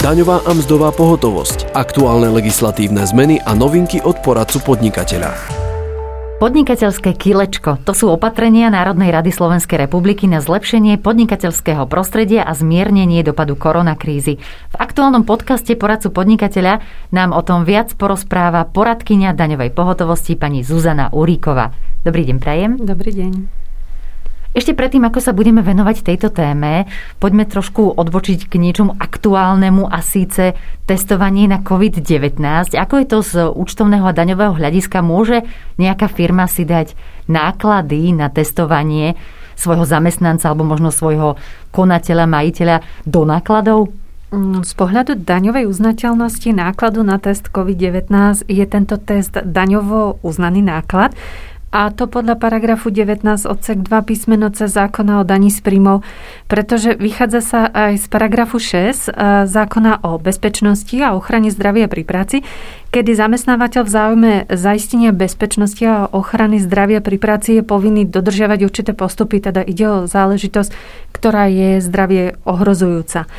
daňová a mzdová pohotovosť, aktuálne legislatívne zmeny a novinky od poradcu podnikateľa. Podnikateľské kilečko to sú opatrenia Národnej rady Slovenskej republiky na zlepšenie podnikateľského prostredia a zmiernenie dopadu koronakrízy. V aktuálnom podcaste poradcu podnikateľa nám o tom viac porozpráva poradkyňa daňovej pohotovosti pani Zuzana Uríková. Dobrý deň, prajem. Dobrý deň. Ešte predtým, ako sa budeme venovať tejto téme, poďme trošku odbočiť k niečomu aktuálnemu a síce testovanie na COVID-19. Ako je to z účtovného a daňového hľadiska? Môže nejaká firma si dať náklady na testovanie svojho zamestnanca alebo možno svojho konateľa, majiteľa do nákladov? Mm, z pohľadu daňovej uznateľnosti nákladu na test COVID-19 je tento test daňovo uznaný náklad. A to podľa paragrafu 19 odsek 2 písmeno C zákona o daní z príjmov, pretože vychádza sa aj z paragrafu 6 e, zákona o bezpečnosti a ochrane zdravia pri práci, kedy zamestnávateľ v záujme zaistenia bezpečnosti a ochrany zdravia pri práci je povinný dodržiavať určité postupy, teda ide o záležitosť, ktorá je zdravie ohrozujúca.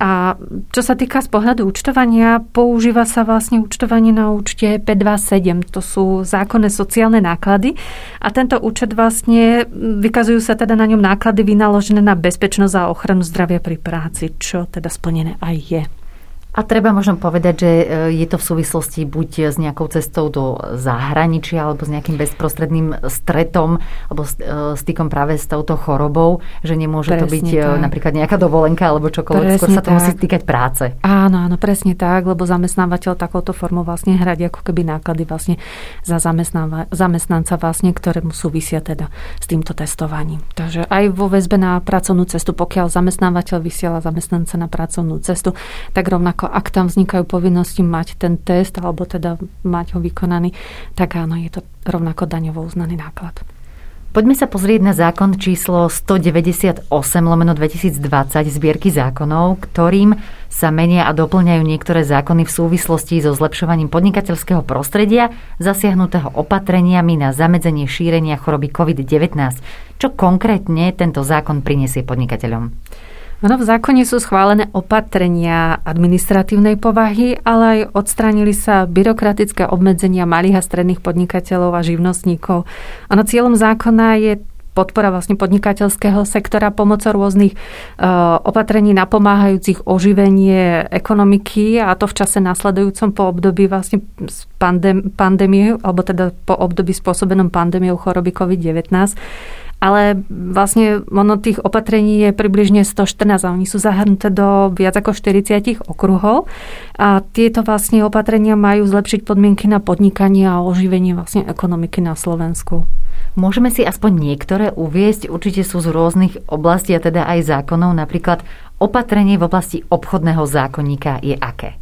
A čo sa týka z pohľadu účtovania, používa sa vlastne účtovanie na účte P27. To sú zákonné sociálne náklady. A tento účet vlastne, vykazujú sa teda na ňom náklady vynaložené na bezpečnosť a ochranu zdravia pri práci, čo teda splnené aj je. A treba možno povedať, že e, je to v súvislosti buď s nejakou cestou do zahraničia alebo s nejakým bezprostredným stretom alebo e, stykom práve s touto chorobou, že nemôže presne to byť e, tak. napríklad nejaká dovolenka alebo čokoľvek, presne skôr sa to tak. musí týkať práce. Áno, áno, presne tak, lebo zamestnávateľ takouto formou vlastne hradí ako keby náklady vlastne za zamestnanca vlastne, ktorému súvisia teda s týmto testovaním. Takže aj vo väzbe na pracovnú cestu, pokiaľ zamestnávateľ vysiela zamestnanca na pracovnú cestu, tak rovnako ako ak tam vznikajú povinnosti mať ten test alebo teda mať ho vykonaný, tak áno, je to rovnako daňovo uznaný náklad. Poďme sa pozrieť na zákon číslo 198 lomeno 2020 zbierky zákonov, ktorým sa menia a doplňajú niektoré zákony v súvislosti so zlepšovaním podnikateľského prostredia zasiahnutého opatreniami na zamedzenie šírenia choroby COVID-19. Čo konkrétne tento zákon prinesie podnikateľom? Ono v zákone sú schválené opatrenia administratívnej povahy, ale aj odstránili sa byrokratické obmedzenia malých a stredných podnikateľov a živnostníkov. Ono cieľom zákona je podpora vlastne podnikateľského sektora pomocou rôznych uh, opatrení napomáhajúcich oživenie ekonomiky a to v čase nasledujúcom po období vlastne pandém, pandémie, alebo teda po období spôsobenom pandémiou choroby COVID-19 ale vlastne ono tých opatrení je približne 114 a oni sú zahrnuté do viac ako 40 okruhov a tieto vlastne opatrenia majú zlepšiť podmienky na podnikanie a oživenie vlastne ekonomiky na Slovensku. Môžeme si aspoň niektoré uviesť, určite sú z rôznych oblastí a teda aj zákonov, napríklad opatrenie v oblasti obchodného zákonníka je aké?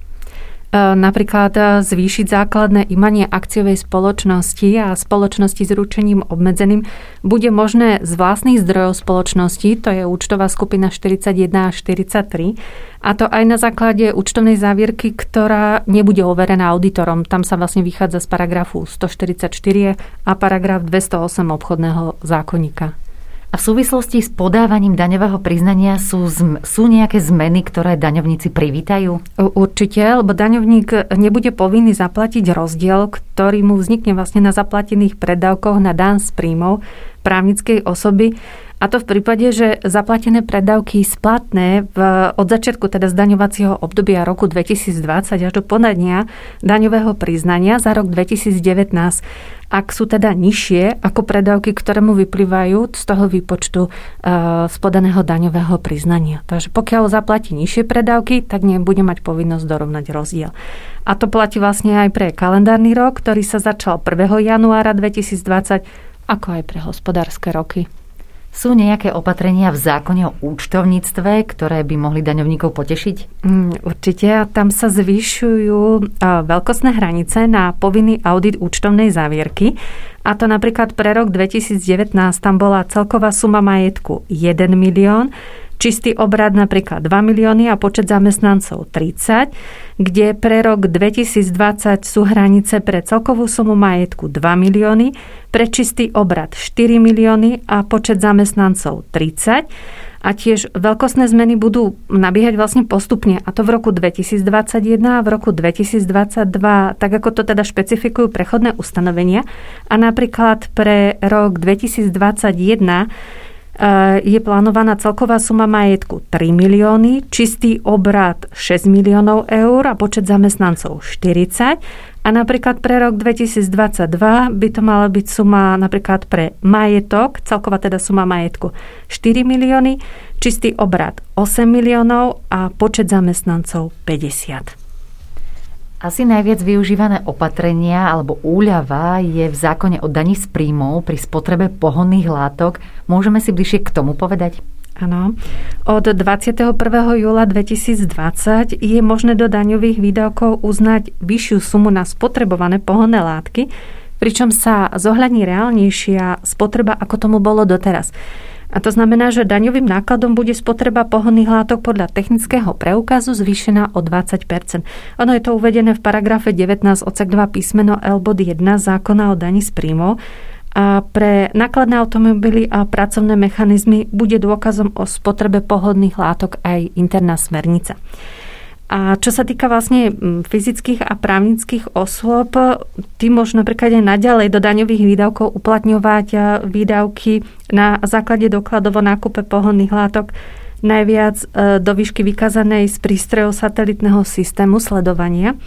E, napríklad e, zvýšiť základné imanie akciovej spoločnosti a spoločnosti s ručením obmedzeným bude možné z vlastných zdrojov spoločnosti, to je účtová skupina 41 a 43, a to aj na základe účtovnej závierky, ktorá nebude overená auditorom. Tam sa vlastne vychádza z paragrafu 144 a paragraf 208 obchodného zákonníka. A v súvislosti s podávaním daňového priznania sú, sú nejaké zmeny, ktoré daňovníci privítajú? Určite, lebo daňovník nebude povinný zaplatiť rozdiel, ktorý mu vznikne vlastne na zaplatených predávkoch na dan z príjmov právnickej osoby a to v prípade, že zaplatené predávky splatné v, od začiatku teda zdaňovacieho obdobia roku 2020 až do podania daňového priznania za rok 2019 ak sú teda nižšie ako predávky, ktoré mu vyplývajú z toho výpočtu uh, z podaného daňového priznania. Takže pokiaľ zaplatí nižšie predávky, tak nebude mať povinnosť dorovnať rozdiel. A to platí vlastne aj pre kalendárny rok, ktorý sa začal 1. januára 2020, ako aj pre hospodárske roky. Sú nejaké opatrenia v zákone o účtovníctve, ktoré by mohli daňovníkov potešiť? Mm, určite. Tam sa zvyšujú veľkostné hranice na povinný audit účtovnej závierky. A to napríklad pre rok 2019 tam bola celková suma majetku 1 milión, čistý obrad napríklad 2 milióny a počet zamestnancov 30, kde pre rok 2020 sú hranice pre celkovú sumu majetku 2 milióny, pre čistý obrad 4 milióny a počet zamestnancov 30 A tiež veľkostné zmeny budú nabiehať vlastne postupne, a to v roku 2021 a v roku 2022, tak ako to teda špecifikujú prechodné ustanovenia. A napríklad pre rok 2021 eh, je plánovaná celková suma majetku 3 milióny, čistý obrad 6 miliónov eur a počet zamestnancov 40 a napríklad pre rok 2022 by to mala byť suma napríklad pre majetok, celková teda suma majetku 4 milióny, čistý obrad 8 miliónov a počet zamestnancov 50. Asi najviac využívané opatrenia alebo úľava je v zákone o daní z príjmov pri spotrebe pohonných látok. Môžeme si bližšie k tomu povedať? Áno. Od 21. júla 2020 je možné do daňových výdavkov uznať vyššiu sumu na spotrebované pohonné látky, pričom sa zohľadní reálnejšia spotreba, ako tomu bolo doteraz. A to znamená, že daňovým nákladom bude spotreba pohonných látok podľa technického preukazu zvýšená o 20% Ono je to uvedené v paragrafe 19 odsek 2 písmeno L bod 1 zákona o daní z príjmov a pre nákladné automobily a pracovné mechanizmy bude dôkazom o spotrebe pohodných látok aj interná smernica. A čo sa týka vlastne fyzických a právnických osôb, tí môžu napríklad aj naďalej do daňových výdavkov uplatňovať výdavky na základe dokladov o nákupe pohodných látok najviac e, do výšky vykazanej z prístrojov satelitného systému sledovania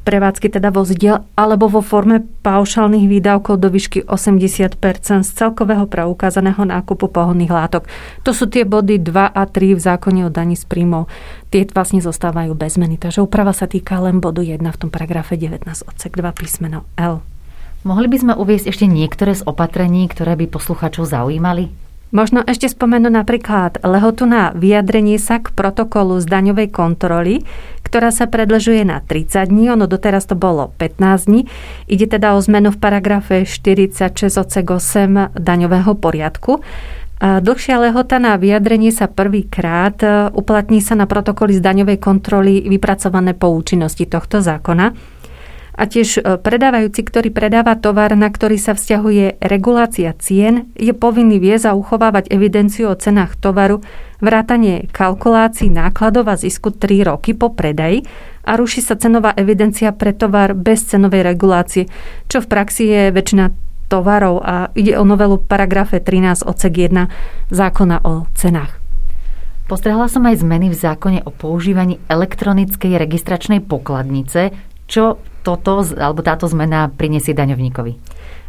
prevádzky teda vozidiel alebo vo forme paušálnych výdavkov do výšky 80 z celkového preukázaného nákupu pohonných látok. To sú tie body 2 a 3 v zákone o daní z príjmov. Tie vlastne zostávajú bez zmeny, takže úprava sa týka len bodu 1 v tom paragrafe 19 odsek 2 písmeno L. Mohli by sme uviesť ešte niektoré z opatrení, ktoré by posluchačov zaujímali? Možno ešte spomenú napríklad lehotu na vyjadrenie sa k protokolu z daňovej kontroly, ktorá sa predlžuje na 30 dní, ono doteraz to bolo 15 dní. Ide teda o zmenu v paragrafe 46 odsek 8 daňového poriadku. A dlhšia lehota na vyjadrenie sa prvýkrát e, uplatní sa na protokoly z daňovej kontroly vypracované po účinnosti tohto zákona. A tiež e, predávajúci, ktorý predáva tovar, na ktorý sa vzťahuje regulácia cien, je povinný viesť a uchovávať evidenciu o cenách tovaru, vrátanie kalkulácií nákladov a zisku 3 roky po predaji a ruší sa cenová evidencia pre tovar bez cenovej regulácie, čo v praxi je väčšina tovarov a ide o novelu paragrafe 13 odsek 1 zákona o cenách. Postrehla som aj zmeny v zákone o používaní elektronickej registračnej pokladnice, čo toto, alebo táto zmena prinesie daňovníkovi?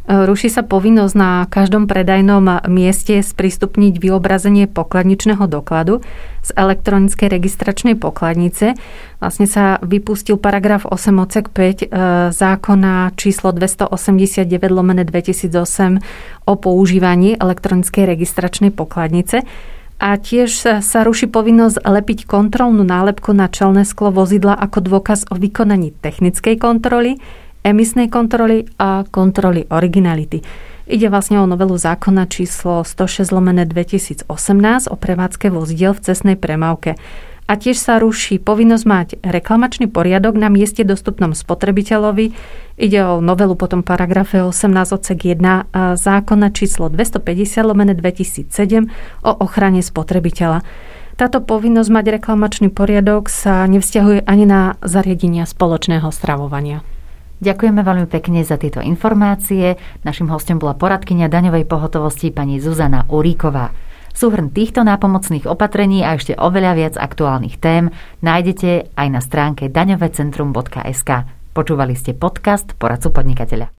E, ruší sa povinnosť na každom predajnom mieste sprístupniť vyobrazenie pokladničného dokladu z elektronickej registračnej pokladnice. Vlastne sa vypustil paragraf 8 odsek 5 e, zákona číslo 289 lomene 2008 o používaní elektronickej registračnej pokladnice a tiež sa, ruší povinnosť lepiť kontrolnú nálepku na čelné sklo vozidla ako dôkaz o vykonaní technickej kontroly, emisnej kontroly a kontroly originality. Ide vlastne o novelu zákona číslo 106 lomené 2018 o prevádzke vozidiel v cestnej premávke a tiež sa ruší povinnosť mať reklamačný poriadok na mieste dostupnom spotrebiteľovi. Ide o novelu potom paragrafe 18 odsek 1 zákona číslo 250 lomené 2007 o ochrane spotrebiteľa. Táto povinnosť mať reklamačný poriadok sa nevzťahuje ani na zariadenia spoločného stravovania. Ďakujeme veľmi pekne za tieto informácie. Našim hostom bola poradkynia daňovej pohotovosti pani Zuzana Uríková. Súhrn týchto nápomocných opatrení a ešte oveľa viac aktuálnych tém nájdete aj na stránke daňovecentrum.sk. Počúvali ste podcast Poradcu podnikateľa.